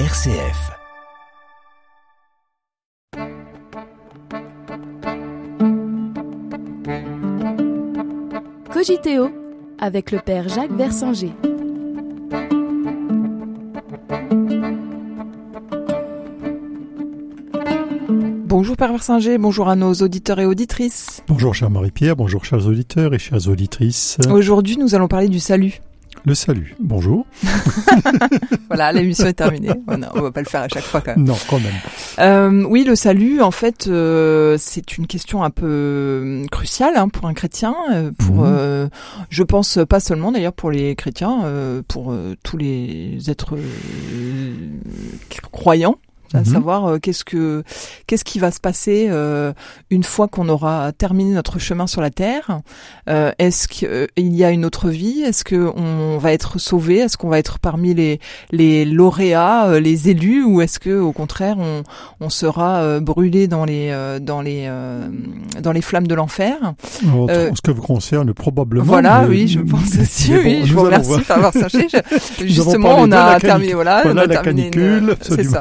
RCF. Cogiteo avec le père Jacques Versanger. Bonjour Père Versinger, bonjour à nos auditeurs et auditrices. Bonjour chère Marie-Pierre, bonjour chers auditeurs et chères auditrices. Aujourd'hui nous allons parler du salut. Le salut, bonjour. voilà, l'émission est terminée. Non, on va pas le faire à chaque fois quand même. Non, quand même. Euh, oui, le salut, en fait, euh, c'est une question un peu euh, cruciale hein, pour un chrétien. Pour, Mhm. euh, je pense pas seulement d'ailleurs pour les chrétiens, pour tous les êtres croyants. À Mhm. savoir euh, qu'est-ce que qu'est-ce qui va se passer euh, une fois qu'on aura terminé notre chemin sur la terre Euh, Est-ce qu'il y a une autre vie? Est-ce que on va être sauvé Est-ce qu'on va être parmi les les lauréats, euh, les élus, ou est-ce que au contraire on on sera euh, brûlé dans les euh, dans les euh, dans les flammes de l'enfer? En, Euh, ce que vous concerne, probablement. Voilà, oui, je pense aussi. bon, oui, je vous remercie voir. de avoir sachet. Je- avons Justement, on a terminé. Voilà, Voilà, on a la terminé une- canicule, C'est ça.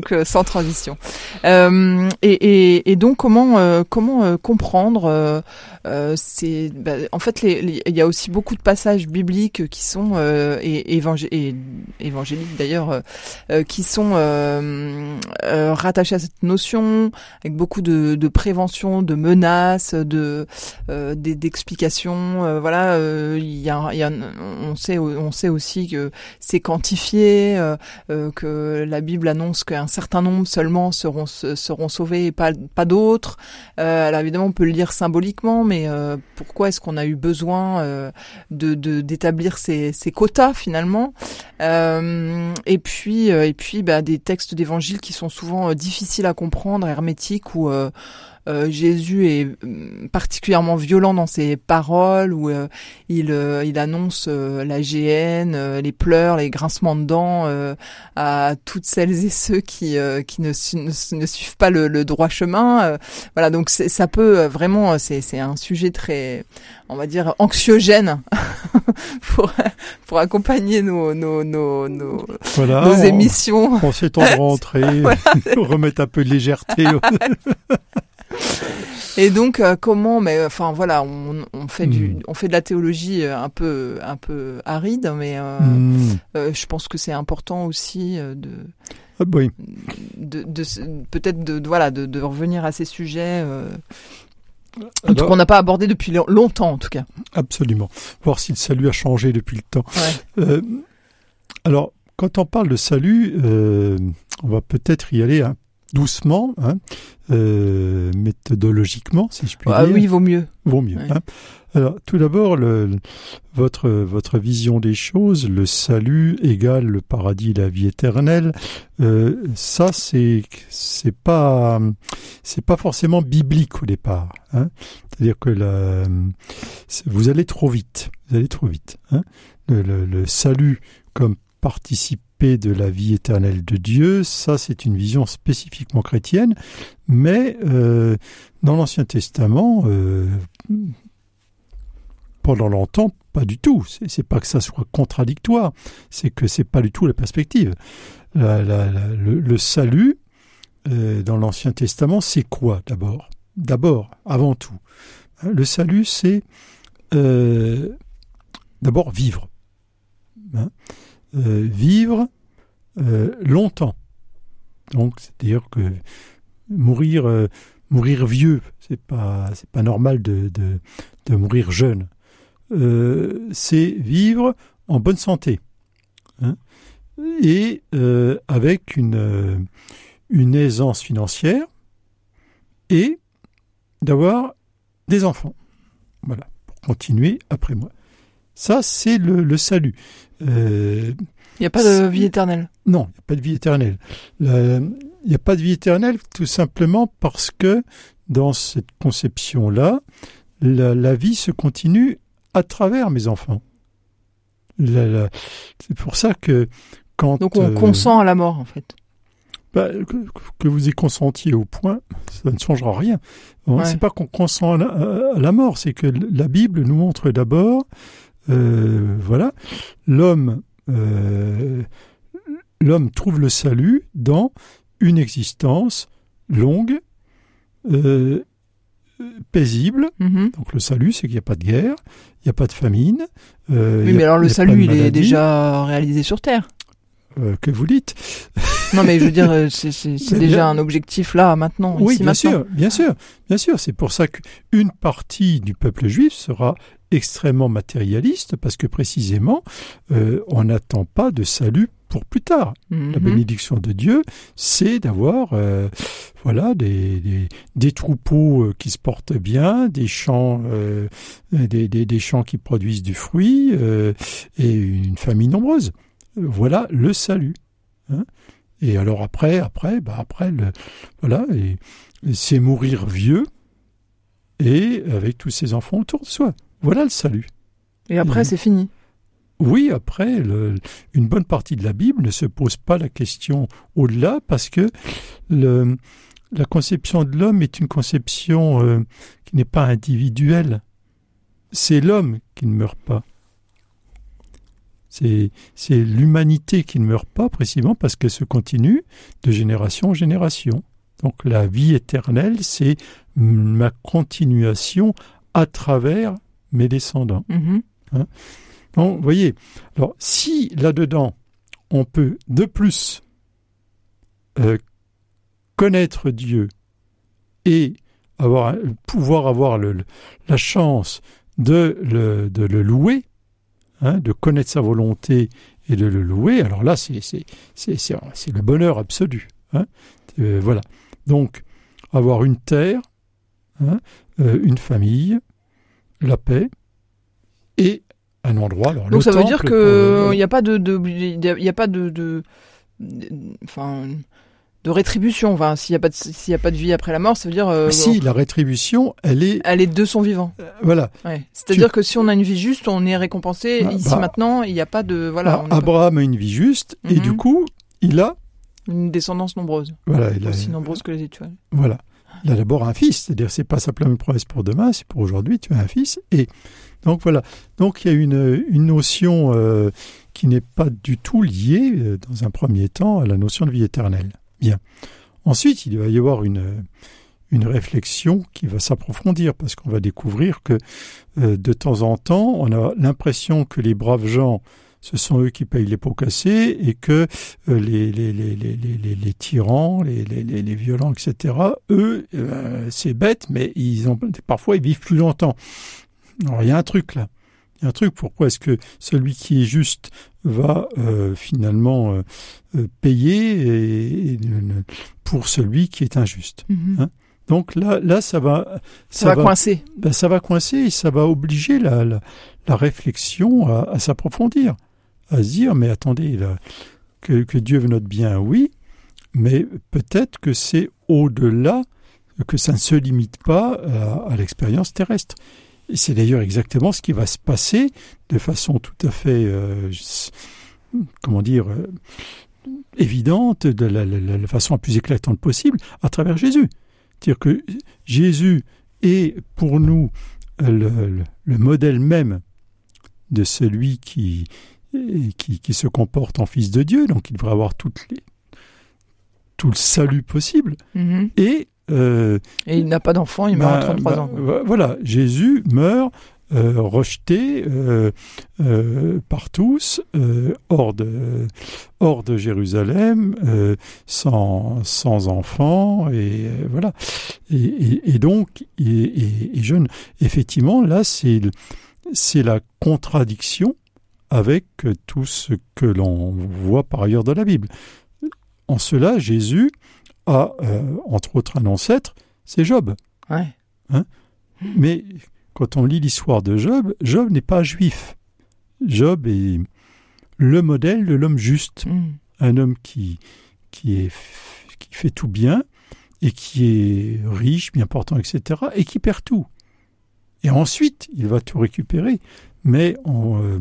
Donc euh, sans transition. Euh, et, et, et donc comment euh, comment comprendre euh, c'est bah, en fait il y a aussi beaucoup de passages bibliques qui sont euh, et, évangé- et évangéliques d'ailleurs euh, euh, qui sont euh, rattachés à cette notion avec beaucoup de, prévention, de menaces, de d'explications. voilà, il y a, y a on sait on sait aussi que c'est quantifié, que la Bible annonce qu'un certain nombre seulement seront se- seront sauvés et pas pas d'autres. Alors évidemment, on peut le lire symboliquement, mais euh, pourquoi est-ce qu'on a eu besoin euh, de d'établir ces, ces quotas finalement? Euh, Et puis et puis bah, des textes d'évangile qui sont souvent difficiles à comprendre, hermétiques ou euh, Jésus est euh, particulièrement violent dans ses paroles où euh, il, euh, il annonce euh, la GN, euh, les pleurs, les grincements de dents euh, à toutes celles et ceux qui, euh, qui ne, su- ne, ne suivent pas le, le droit chemin. euh, voilà, donc c'est- ça peut vraiment, c'est un sujet très, on va dire, anxiogène pour, pour accompagner nos, nos, nos, nos, Voilà, nos en- émissions. En ces temps de rentrée, remettre un peu de légèreté. Et donc euh, comment mais enfin voilà on, on fait du Hmm. on fait de la théologie euh, un peu un peu aride mais euh, Hmm. euh, je pense que c'est important aussi euh, de oui. de, peut-être de, de- voilà de, de revenir à ces sujets euh, en tout Alors- cas, on n'a pas abordé depuis lo- longtemps en tout cas. Absolument. Voir si le salut a changé depuis le temps. Ouais. Euh, alors, quand on parle de salut, euh, on va peut-être y aller hein, doucement, hein, euh, méthodologiquement, si je puis Ah dire. oui, vaut mieux. Vaut mieux. Hein. Alors, tout d'abord, votre, votre vision des choses, le salut égale le paradis, la vie éternelle, euh, ça, c'est, c'est pas, c'est pas forcément biblique au départ. Hein. C'est-à-dire que la, vous allez trop vite. Vous allez trop vite. Hein. Le, le- le salut comme de la vie éternelle de Dieu, ça, c'est une vision spécifiquement chrétienne, mais euh, dans l'Ancien Testament, euh, pendant longtemps, pas du tout. C'est pas que ça soit contradictoire, c'est que c'est pas du tout la perspective. Le, salut euh, dans l'Ancien Testament, c'est quoi d'abord? D'abord, avant tout, hein, le salut, c'est d'abord vivre, Hein Euh, vivre euh, longtemps. Donc, c'est-à-dire que mourir, euh, mourir vieux, c'est pas, pas normal de, mourir jeune. C'est vivre en bonne santé hein, et avec une, une aisance financière et d'avoir des enfants. Voilà, pour continuer après moi. Ça, c'est le, le salut. Euh, Il n'y a pas de vie éternelle. non, il n'y a pas de vie éternelle. Il n'y a pas de vie éternelle tout simplement parce que dans cette conception-là, la, la vie se continue à travers mes enfants. C'est pour ça que quand... Donc on euh, consent à la mort en fait. bah, que, que vous y consentiez au point, ça ne changera rien. Bon, Ouais. C'est pas qu'on consent à la, à- à la mort, c'est que la Bible nous montre d'abord, euh, voilà, l'homme, euh, l'homme trouve le salut dans une existence longue, euh, paisible. Mhm. Donc le salut, c'est qu'il n'y a pas de guerre, il n'y a pas de famine. Oui, a- mais alors le salut, il est déjà réalisé sur Terre. Euh, que vous dites Non, mais je veux dire, euh, c'est c'est- c'est Mais déjà bien- un objectif là, maintenant, Oui, ici, bien maintenant. sûr, bien sûr, bien sûr. C'est pour ça qu'une partie du peuple juif sera extrêmement matérialiste parce que précisément, euh, on n'attend pas de salut pour plus tard. La bénédiction de Dieu, c'est d'avoir, euh, voilà, des, des, des troupeaux qui se portent bien, des champs, euh, des, champs qui produisent du fruit et une famille nombreuse. Voilà le salut. hein. et alors après, après, bah après, le, voilà, et, et c'est mourir vieux et avec tous ses enfants autour de soi. Voilà le salut. Et après, Mhm. c'est fini. Oui, après, le- une bonne partie de la Bible ne se pose pas la question au-delà parce que le- la conception de l'homme est une conception euh, qui n'est pas individuelle. C'est l'homme qui ne meurt pas. C'est l'humanité qui ne meurt pas précisément parce qu'elle se continue de génération en génération. Donc la vie éternelle, c'est ma continuation à travers mes descendants. Mhm. Donc, vous voyez, alors si là-dedans, on peut de plus euh, connaître Dieu et avoir, pouvoir avoir le- la chance de le, de le louer, hein, de connaître sa volonté et de le louer, alors là, c'est le bonheur absolu. hein. Euh, voilà. Donc, avoir une terre, hein, euh, une famille, la paix et un endroit. alors, Donc ça veut dire que euh, n'y a pas de, il y a pas de, de, de- enfin, de rétribution. Enfin, s'il n'y a pas de, s'il a pas de vie après la mort, ça veut dire, euh, si la rétribution, elle est elle est de son vivant. euh, voilà. Ouais. C'est-à-dire que si on a une vie juste, on est récompensé. Ah, Ici bah. maintenant, il n'y a pas de, voilà, Ah, on n'a pas Abraham a une vie juste et Mhm. du coup, il a une descendance nombreuse, voilà, il a, aussi nombreuse que les étoiles. voilà. Il a d'abord un fils, c'est-à-dire c'est pas simplement une promesse pour demain, c'est pour aujourd'hui. Tu as un fils et donc voilà. Donc il y a une une notion euh, qui n'est pas du tout liée dans un premier temps à la notion de vie éternelle. Bien. Ensuite, il va y avoir une une réflexion qui va s'approfondir parce qu'on va découvrir que euh, de temps en temps, on a l'impression que les braves gens, ce sont eux qui payent les pots cassés et que euh, les, les, les, les, tyrans, les violents, etc., eux, euh, c'est bête, mais ils ont parfois ils vivent plus longtemps. Alors il y a un truc là. Il y a un truc. Pourquoi est-ce que celui qui est juste va euh, finalement euh, euh, payer et- et ne- pour celui qui est injuste Hein? Donc là, là, ça va, Ça, va coincer. ben, ça va coincer et ça va obliger la, la, la réflexion à, à s'approfondir, à se dire, mais attendez, là, que, que Dieu veut notre bien, oui, mais peut-être que c'est au-delà, que ça ne se limite pas à, à l'expérience terrestre. Et c'est d'ailleurs exactement ce qui va se passer de façon tout à fait, euh, comment dire, euh, évidente, de la, la- la- la façon la plus éclatante possible, à travers Jésus. C'est-à-dire que Jésus est pour nous le, le- le modèle même de celui qui, qui, qui se comporte en fils de Dieu, donc il devrait avoir toutes les, tout le salut possible. Mhm. Et, euh, Et il n'a pas d'enfant, il meurt bah, à 33 bah, ans. quoi. vo- Voilà, Jésus meurt euh, rejeté euh, par tous, hors, de, hors de Jérusalem, sans, sans enfants, et voilà. Et, et- et donc, et, et- jeune, effectivement, là, c'est la contradiction avec tout ce que l'on voit par ailleurs dans la Bible. En cela, Jésus a, euh, entre autres, un ancêtre, c'est Job. Ouais. Mais quand on lit l'histoire de Job, Job n'est pas juif. Job est le modèle de l'homme juste, Mhm. un homme qui, qui, est, qui fait tout bien et qui est riche, bien portant, etc., et qui perd tout. Et ensuite, il va tout récupérer. Mais on, euh,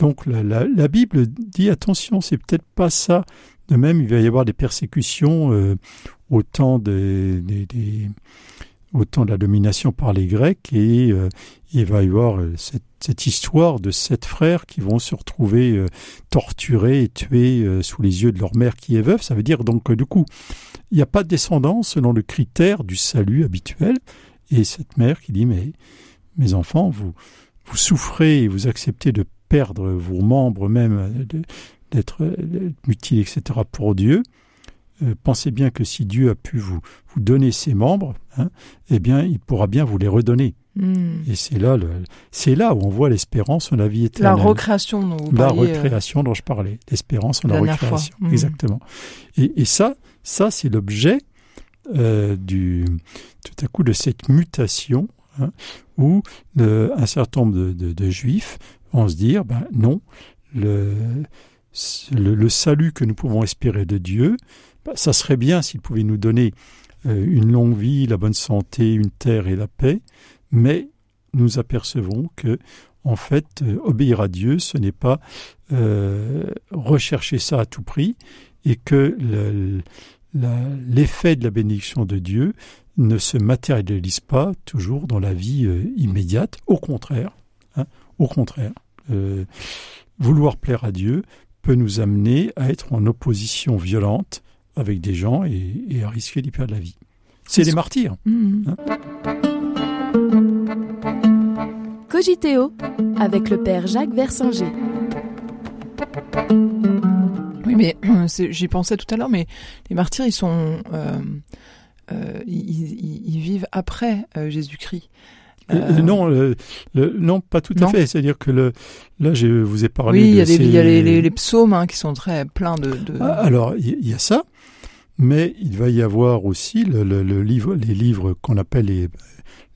donc la, Bible dit attention, c'est peut-être pas ça. De même, il va y avoir des persécutions euh, au temps de la domination par les Grecs et euh, il va y avoir euh, cette, histoire de sept frères qui vont se retrouver torturés et tués sous les yeux de leur mère qui est veuve. Ça veut dire donc que du coup, il n'y a pas de descendance selon le critère du salut habituel. Et cette mère qui dit mais mes enfants, vous vous souffrez et vous acceptez de perdre vos membres même, d'être mutilés, etc. pour Dieu. Euh, pensez bien que si Dieu a pu vous, vous donner ses membres, hein, eh bien, il pourra bien vous les redonner. Hmm. Et c'est là, c'est là où on voit l'espérance en la vie éternelle. La recréation dont vous La euh, recréation dont je parlais, l'espérance en la recréation, hmm. exactement. Et, ça, ça c'est l'objet euh, du tout à coup de cette mutation hein, où un certain nombre de, juifs vont se dire, ben non, le, salut que nous pouvons espérer de Dieu, bah, ça serait bien s'il pouvait nous donner euh, une longue vie, la bonne santé, une terre et la paix, mais nous apercevons que en fait, euh, obéir à Dieu, ce n'est pas euh, rechercher ça à tout prix, et que l'effet de la bénédiction de Dieu ne se matérialise pas toujours dans la vie immédiate. Au contraire, hein, au contraire, vouloir plaire à Dieu peut nous amener à être en opposition violente avec des gens et, à risquer d'y perdre la vie. C'est des martyrs. Mmh. Hein. Cogiteo avec le père Jacques Versinger. Oui, mais j'y pensais tout à l'heure, mais les martyrs, ils sont, euh, euh, ils, vivent après euh, Jésus-Christ. Non, non, pas tout à fait. C'est-à-dire que le, là, je vous ai parlé. Oui, il y, a les, psaumes hein, qui sont très pleins de. Ah, alors, il y, a ça, mais il va y avoir aussi le, livre, les livres qu'on appelle les,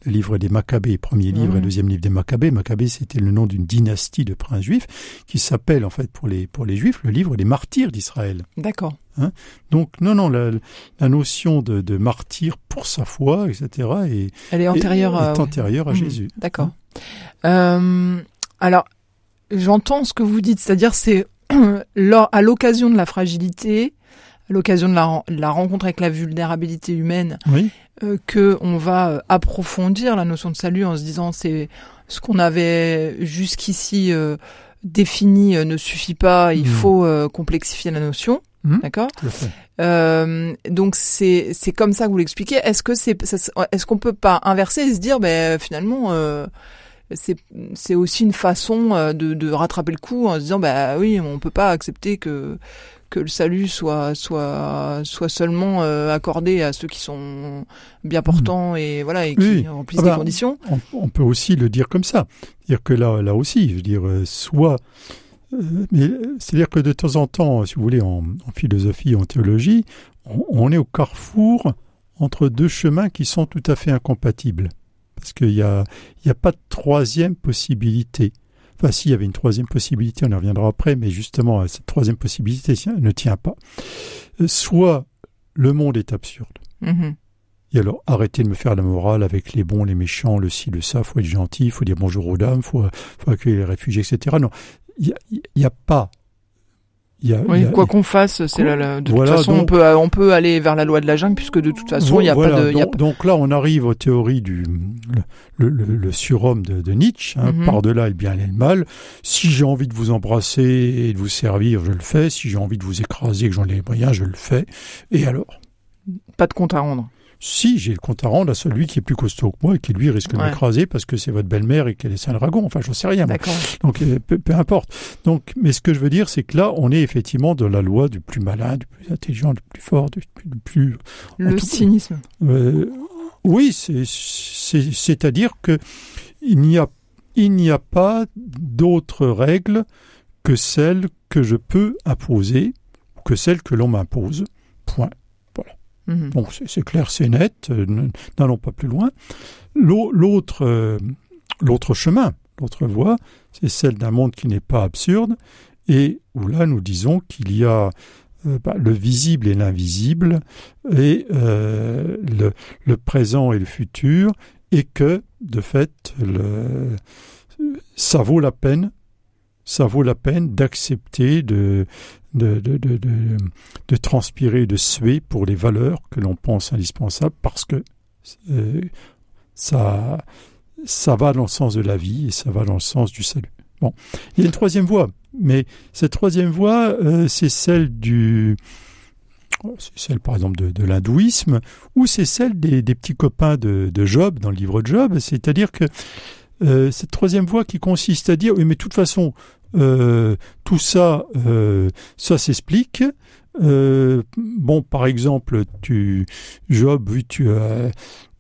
le livre des Maccabées, premier livre et mhm. deuxième livre des Maccabées. Maccabées, c'était le nom d'une dynastie de princes juifs qui s'appelle, en fait, pour les, pour les juifs, le livre des martyrs d'Israël. D'accord. Hein Donc, non, non, la, la notion de, de, martyr pour sa foi, etc., est, Elle est antérieure, est, antérieure à. Jésus. D'accord. Hein euh, alors, j'entends ce que vous dites, c'est-à-dire c'est à l'occasion de la fragilité, à l'occasion de la, rencontre avec la vulnérabilité humaine, oui. euh, que on va euh, approfondir la notion de salut en se disant c'est ce qu'on avait jusqu'ici euh, défini euh, ne suffit pas, il hmm. faut complexifier la notion. Hmm. D'accord. donc c'est c'est comme ça que vous l'expliquez. Est-ce que c'est est-ce qu'on peut pas inverser et se dire ben finalement c'est c'est aussi une façon de, de rattraper le coup en se disant bah oui on peut pas accepter que que le salut soit soit soit seulement euh, accordé à ceux qui sont bien hmm. portants et voilà et qui remplissent ah des bah, conditions. On, peut aussi le dire comme ça, dire que là là aussi, je veux dire, euh, soit euh, mais c'est-à-dire que de temps en temps, si vous voulez, en, philosophie, en théologie, on, est au carrefour entre deux chemins qui sont tout à fait incompatibles. Parce qu'il n'y a, il y a pas de troisième possibilité. Enfin, s'il y avait une troisième possibilité, on y reviendra après, mais justement, euh, cette troisième possibilité ne tient pas. Euh, soit le monde est absurde. Mm-hmm. Et alors, arrêtez de me faire la morale avec les bons, les méchants, le ci, le ça, faut être gentil, faut dire bonjour aux dames, faut, faut accueillir les réfugiés, etc. Non, il n'y a, a, pas oui, quoi qu'on fasse, c'est la, de toute façon on peut on peut aller vers la loi de la jungle puisque de toute façon il n'y a pas de. Donc, donc, là on arrive aux théories du le, le, le surhomme de, de Nietzsche. Hein, mhm. Par delà le bien et le mal. Si j'ai envie de vous embrasser et de vous servir, je le fais. Si j'ai envie de vous écraser, que j'en ai les moyens, je le fais. Et alors? Pas de compte à rendre si j'ai le compte à rendre à celui qui est plus costaud que moi et qui lui risque de m'écraser parce que c'est votre belle-mère et qu'elle est un dragon. Enfin, j'en sais rien. Donc, euh, peu, importe. Donc, mais ce que je veux dire, c'est que là, on est effectivement dans la loi du plus malin, du plus intelligent, du plus fort, du, plus. Le cynisme. Euh, oui, c'est-à-dire que il n'y a, il n'y a pas d'autres règles que celles que je peux imposer, que celles que l'on m'impose. Point. Bon, c'est clair, c'est net, euh, n'allons pas plus loin. L'autre euh, l'autre chemin, l'autre voie, c'est celle d'un monde qui n'est pas absurde, et où là nous disons qu'il y a euh, bah, le visible et l'invisible, et le, présent et le futur, et que, de fait, ça vaut la peine ça vaut la peine d'accepter de, de, de, de, de, transpirer, de suer pour les valeurs que l'on pense indispensables parce que euh, ça, ça va dans le sens de la vie et ça va dans le sens du salut. Bon, il y a une troisième voie, mais cette troisième voie, euh, c'est celle du, c'est celle par exemple de, de l'hindouisme, ou c'est celle des, des, petits copains de, de, Job dans le livre de Job, c'est-à-dire que euh, cette troisième voie qui consiste à dire oui mais de toute façon euh, tout ça euh, ça s'explique bon par exemple tu Job oui tu as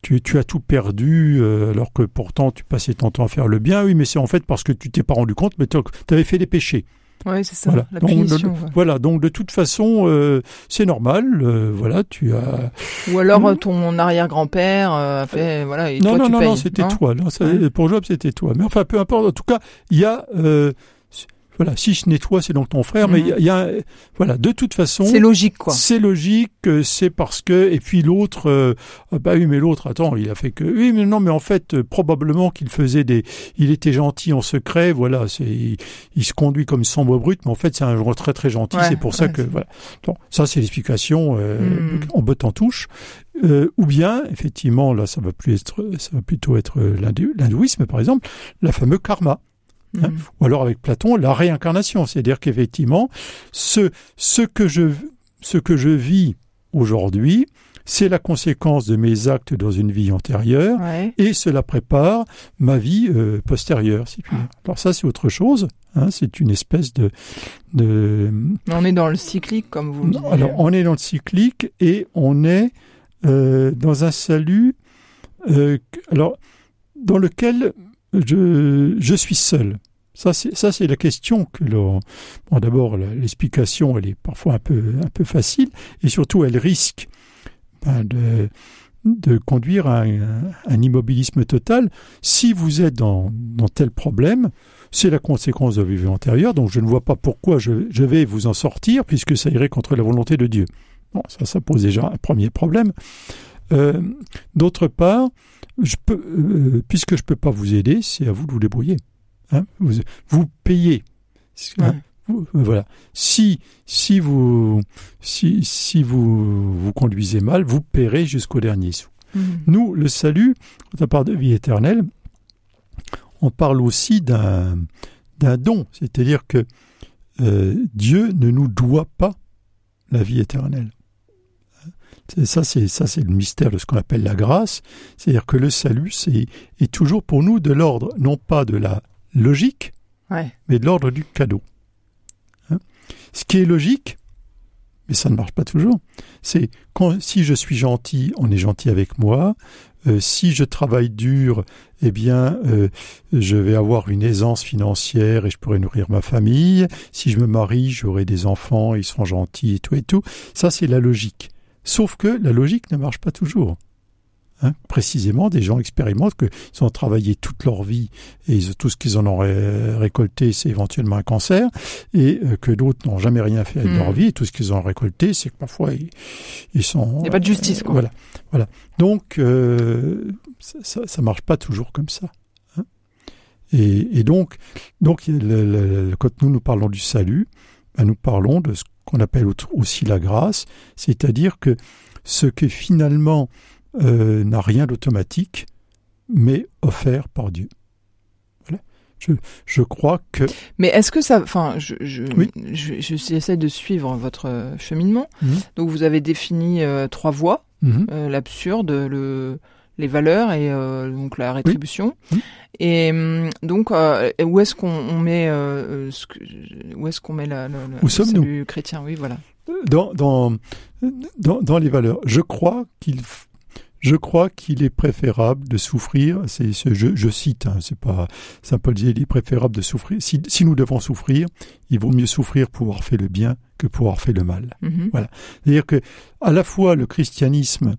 tu, as tout perdu alors que pourtant tu passais ton temps à faire le bien. Oui, mais c'est en fait parce que tu t'es pas rendu compte, mais tu avais fait des péchés. Oui, c'est ça. Voilà. La donc, punition, de, ouais. voilà. Donc de toute façon, euh, c'est normal. euh, voilà, tu as. Ou alors euh, ton arrière-grand-père euh, a fait voilà et non, toi non, tu non, payes. non, c'était toi. Non, ça, Ouais. Pour Job, c'était toi. Mais enfin, peu importe. En tout cas, il y a. voilà, si ce n'est toi, c'est donc ton frère. Mais il y a- il y, a, voilà, de toute façon. C'est logique quoi. C'est logique, euh, c'est parce que et puis l'autre, euh, ah bah oui mais l'autre, attends, il a fait que oui mais non mais en fait euh, probablement qu'il faisait des, il était gentil en secret, voilà, c'est il, il se conduit comme sombre brut, mais en fait c'est un joueur très très gentil, Ouais, c'est pour ça que voilà. Donc ça c'est l'explication euh, Hmm. en botte en touche. Euh, ou bien effectivement là ça va plus être, ça va plutôt être l'hindou- l'hindouisme par exemple, la fameuse karma hein. Mhm. ou alors avec Platon, la réincarnation, c'est-à-dire qu'effectivement, ce, ce que je, ce que je vis aujourd'hui, c'est la conséquence de mes actes dans une vie antérieure, Ouais. et cela prépare ma vie euh, postérieure, si tu veux. Alors ça, c'est autre chose. Hein, c'est une espèce de, de on est dans le cyclique comme vous le disiez. alors, on est dans le cyclique et on est euh, dans un salut, euh, alors dans lequel je, je suis seul. Ça, c'est la question que l'on. Bon, d'abord, la- l'explication, elle est parfois un peu un peu facile et surtout, elle risque ben, de de conduire à un, immobilisme total. Si vous êtes dans, dans tel problème, c'est la conséquence de vos vies antérieures, donc je ne vois pas pourquoi je, je vais vous en sortir, puisque ça irait contre la volonté de Dieu. Bon, ça, ça pose déjà un premier problème. Euh, D'autre part, je peux, euh, puisque je ne peux pas vous aider, c'est à vous de vous débrouiller. Hein vous, vous payez. Hein vous- voilà. Si si vous si si vous vous conduisez mal, vous paierez jusqu'au dernier sou. Mhm. Nous, le salut, quand on parle de vie éternelle, on parle aussi d'un d'un don, c'est-à-dire que euh, Dieu ne nous doit pas la vie éternelle. C'est- Ça, c'est ça, c'est le mystère de ce qu'on appelle la grâce, c'est-à-dire que le salut, c'est est toujours pour nous de l'ordre non pas de la logique, Ouais. mais de l'ordre du cadeau. Hein Ce qui est logique, mais ça ne marche pas toujours, c'est quand si je suis gentil, on est gentil avec moi. Euh, si je travaille dur, eh bien, euh, je vais avoir une aisance financière et je pourrai nourrir ma famille. Si je me marie, j'aurai des enfants, ils seront gentils et tout et tout. Ça, c'est la logique. Sauf que la logique ne marche pas toujours. Hein, précisément, des gens expérimentent qu'ils ont travaillé toute leur vie et ils- tout ce qu'ils en ont ré- récolté, c'est éventuellement un cancer, et euh, que d'autres n'ont jamais rien fait avec Hmm. leur vie, et tout ce qu'ils ont récolté, c'est que parfois ils, ils sont... Il n'y a pas de justice, quoi. Voilà, voilà. Donc, euh, ça, ça marche pas toujours comme ça. hein. Et, et donc, donc le- le- le- quand nous nous parlons du salut, ben, nous parlons de ce qu'on appelle aussi la grâce, c'est-à-dire que ce que finalement euh, n'a rien d'automatique, mais offert par Dieu. Voilà. Je, je crois que Mais est-ce que ça, enfin, je, je, Oui. je, je- j'essaie de suivre votre euh, cheminement. Mhm. Donc vous avez défini euh, trois voies Mhm. euh, l'absurde, le les valeurs et euh, donc la rétribution. Mhm. Et hum, donc euh, où est-ce qu'on on met euh, euh, ce que, où est-ce qu'on met la, la, la- Où le sommes-nous chrétien? Oui, voilà. dans, dans, dans, dans les valeurs. Je crois qu'il je crois qu'il est préférable de souffrir. C'est, ce- je, je cite, hein, c'est pas Saint Paul dit, il est préférable de souffrir. Si, si nous devons souffrir, il vaut mieux souffrir pour avoir fait le bien que pour avoir fait le mal. Mhm. C'est-à-dire que à la fois le christianisme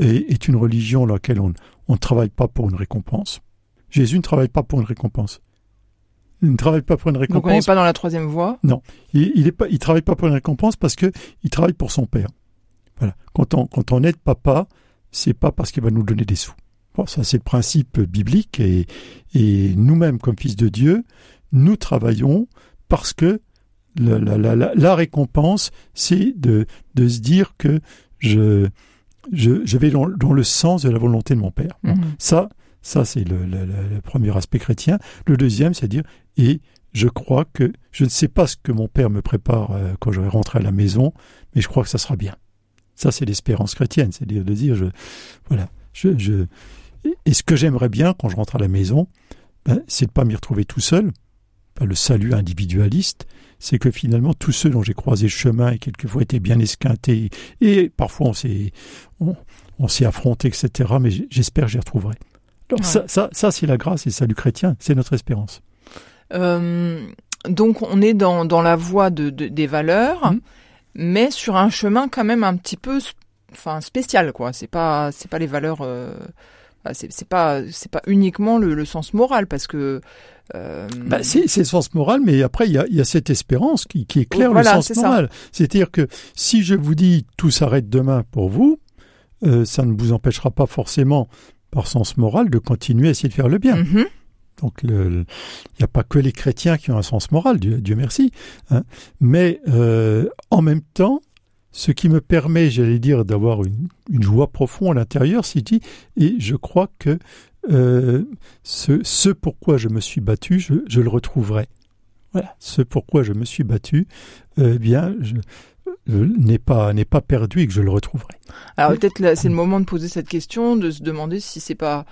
est, est une religion dans laquelle on ne travaille pas pour une récompense. Jésus ne travaille pas pour une récompense. Il ne travaille pas pour une Donc on n'est récompense. pas dans la troisième voie? Il, il pas, il travaille pas pour une récompense parce que il travaille pour son père. Voilà. Quand on, quand on aide papa, c'est pas parce qu'il va nous donner des sous. Bon, ça c'est le principe biblique et, et nous-mêmes comme fils de Dieu, nous travaillons parce que la, la, la, la, la récompense, c'est de, de se dire que je, je, je vais dans, dans, le sens de la volonté de mon Père. Bon, Mhm. Ça, ça c'est le, le, le- le premier aspect chrétien. Le deuxième, c'est dire, et je crois que je ne sais pas ce que mon Père me prépare euh, quand je vais rentrer à la maison, mais je crois que ça sera bien. Ça, c'est l'espérance chrétienne, c'est-à-dire de dire, je, voilà, je, je, et ce que j'aimerais bien quand je rentre à la maison, ben, c'est de pas m'y retrouver tout seul, le salut individualiste, c'est que finalement tous ceux dont j'ai croisé le chemin et quelquefois étaient bien esquintés et parfois on s'est on, on s'est affronté etc. Mais j'espère que j'y retrouverai. Alors Ouais. ça, ça, ça c'est la grâce et le salut chrétien, c'est notre espérance. Euh, donc on est dans, dans la voie de, de- des valeurs, Mhm. Mais sur un chemin quand même un petit peu, enfin spécial quoi. C'est pas c'est pas les valeurs, euh, bah, c'est pas c'est pas uniquement le, le sens moral parce que euh, Bah, c'est le sens moral, mais après il y a, y a cette espérance qui, qui éclaire Voilà, le sens moral. C'est-à-dire que si je vous dis tout s'arrête demain pour vous, euh, ça ne vous empêchera pas forcément par sens moral de continuer à essayer de faire le bien. mhm, Donc il n'y a pas que les chrétiens qui ont un sens moral, Dieu, Dieu merci. hein. Mais euh, en même temps, ce qui me permet, j'allais dire, d'avoir une, une joie profonde à l'intérieur, c'est dit, et je crois que euh, ce, ce pourquoi je me suis battu, je, je le retrouverai. Voilà, ce pourquoi je me suis battu, euh, eh bien, je, n'est pas n'est pas perdu et que je le retrouverai. Alors peut-être c'est le moment de poser cette question, de se demander si c'est pas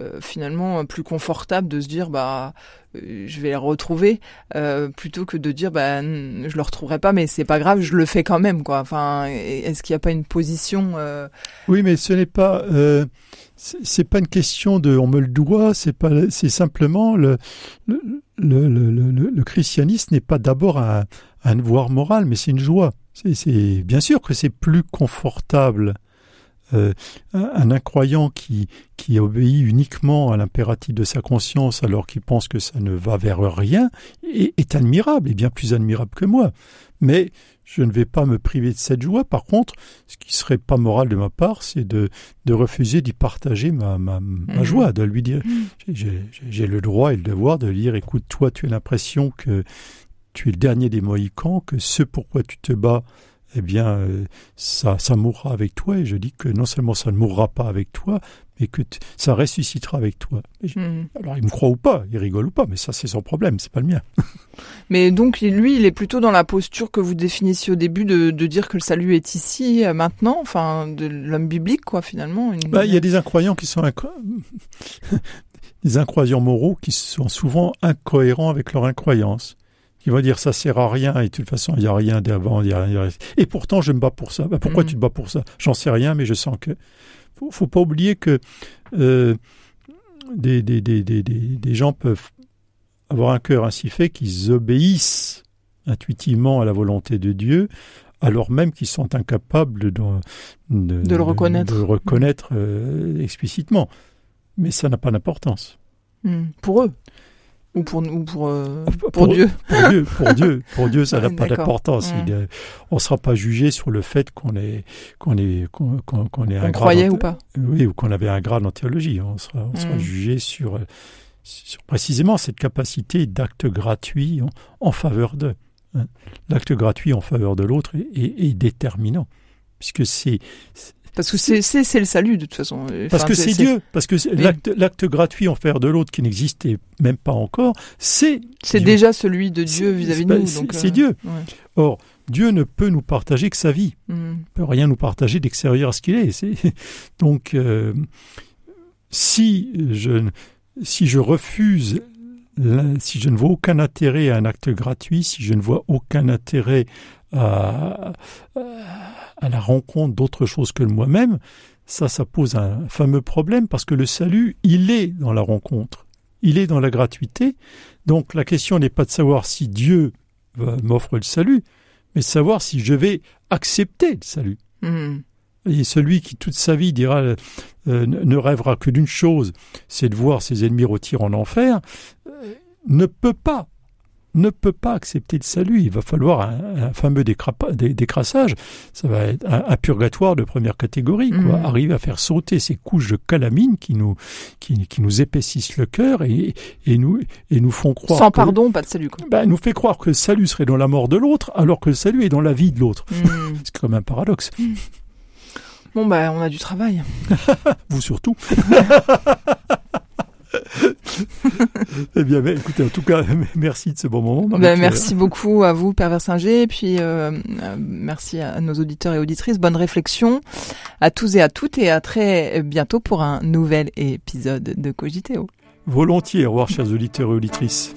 euh, finalement plus confortable de se dire bah euh, je vais le retrouver euh, plutôt que de dire bah je le retrouverai pas mais c'est pas grave je le fais quand même quoi. Enfin est-ce qu'il n'y a pas une position euh, Oui, mais ce n'est pas euh, c'est pas une question de on me le doit, c'est pas c'est simplement le le, le, le, le- christianisme n'est pas d'abord un, un devoir moral, mais c'est une joie. C'est bien sûr que c'est plus confortable euh, un, incroyant qui qui obéit uniquement à l'impératif de sa conscience alors qu'il pense que ça ne va vers rien est, est admirable et bien plus admirable que moi. Mais je ne vais pas me priver de cette joie. Par contre, ce qui serait pas moral de ma part, c'est de, de refuser d'y partager ma, ma, ma Mhm. joie, de lui dire, j'ai- j'ai j'ai le droit et le devoir de lui dire, écoute, toi, tu as l'impression que tu es le dernier des Mohicans, que ce pourquoi tu te bats, eh bien, euh, ça, ça mourra avec toi. Et je dis que non seulement ça ne mourra pas avec toi, mais que ça ressuscitera avec toi. Hmm. alors, il me croit ou pas, il rigole ou pas, mais ça, c'est son problème, c'est pas le mien. Mais donc lui il est plutôt dans la posture que vous définissiez au début de, de dire que le salut est ici euh, maintenant, enfin de l'homme biblique quoi finalement. Une... Bah, il y a des incroyants qui sont incro- des incroyants moraux qui sont souvent incohérents avec leur incroyance. Qui vont dire ça sert à rien et de toute façon il y a rien d'avant, il y a rien. Et pourtant je me bats pour ça. Bah, pourquoi Mhm. tu te bats pour ça? J'en sais rien, mais je sens que faut, faut pas oublier que euh, des, des, des, des, des, des gens peuvent avoir un cœur ainsi fait qu'ils obéissent intuitivement à la volonté de Dieu, alors même qu'ils sont incapables de, de, De le reconnaître. de le reconnaître euh, explicitement. Mais ça n'a pas d'importance. Hmm. Pour eux ou pour ou pour euh, Pour- pour Dieu. Pour Dieu, pour Dieu, pour Dieu, ça n'a Ouais, pas d'importance. On ne sera pas jugé sur le fait qu'on est qu'on est qu'on qu'on- qu'on est un On croyait ou pas Oui, ou qu'on avait un grade en théologie. On sera, on sera Mm. jugé sur, sur précisément cette capacité d'acte gratuit en, en faveur d'eux. hein. L'acte gratuit en faveur de l'autre est, est- est déterminant, puisque c'est Parce que c'est le salut de toute façon. parce que c'est Dieu, parce que Oui. l'acte gratuit en faveur de l'autre qui n'existait même pas encore, c'est C'est déjà celui de Dieu vis-à-vis de nous. c'est- euh, Dieu. ouais. Or, Dieu ne peut nous partager que sa vie. Hmm. Il peut rien nous partager d'extérieur à ce qu'il est. Donc, euh, si je si je refuse, si je ne vois aucun intérêt à un acte gratuit, si je ne vois aucun intérêt à, à la rencontre d'autre chose que le moi-même, ça, ça pose un fameux problème parce que le salut, il est dans la rencontre, il est dans la gratuité. Donc, la question n'est pas de savoir si Dieu va- m'offre le salut, mais de savoir si je vais accepter le salut. Hmm. Et celui qui toute sa vie dira euh, ne ne rêvera que d'une chose, c'est de voir ses ennemis rôtir en enfer, euh, ne peut pas, ne peut pas accepter le salut. Il va falloir un, un fameux décrassage. Ça va être un, un purgatoire de première catégorie. Quoi. Mhm. Arriver à faire sauter ces couches de calamine qui nous, qui, qui nous épaississent le cœur et, et nous, et nous font croire. Sans que- pardon, pas de salut quoi. ben, nous fait croire que le salut serait dans la mort de l'autre, alors que le salut est dans la vie de l'autre. Hmm. C'est comme un paradoxe. Bon, bah, on a du travail. Vous surtout. eh bien, écoutez, en tout cas, merci de ce bon moment. Ben, merci beaucoup à vous, Pervers Singer, et puis euh, euh, merci à nos auditeurs et auditrices. Bonne réflexion à tous et à toutes, et à très bientôt pour un nouvel épisode de Cogiteo. Volontiers, au revoir, chers auditeurs et auditrices.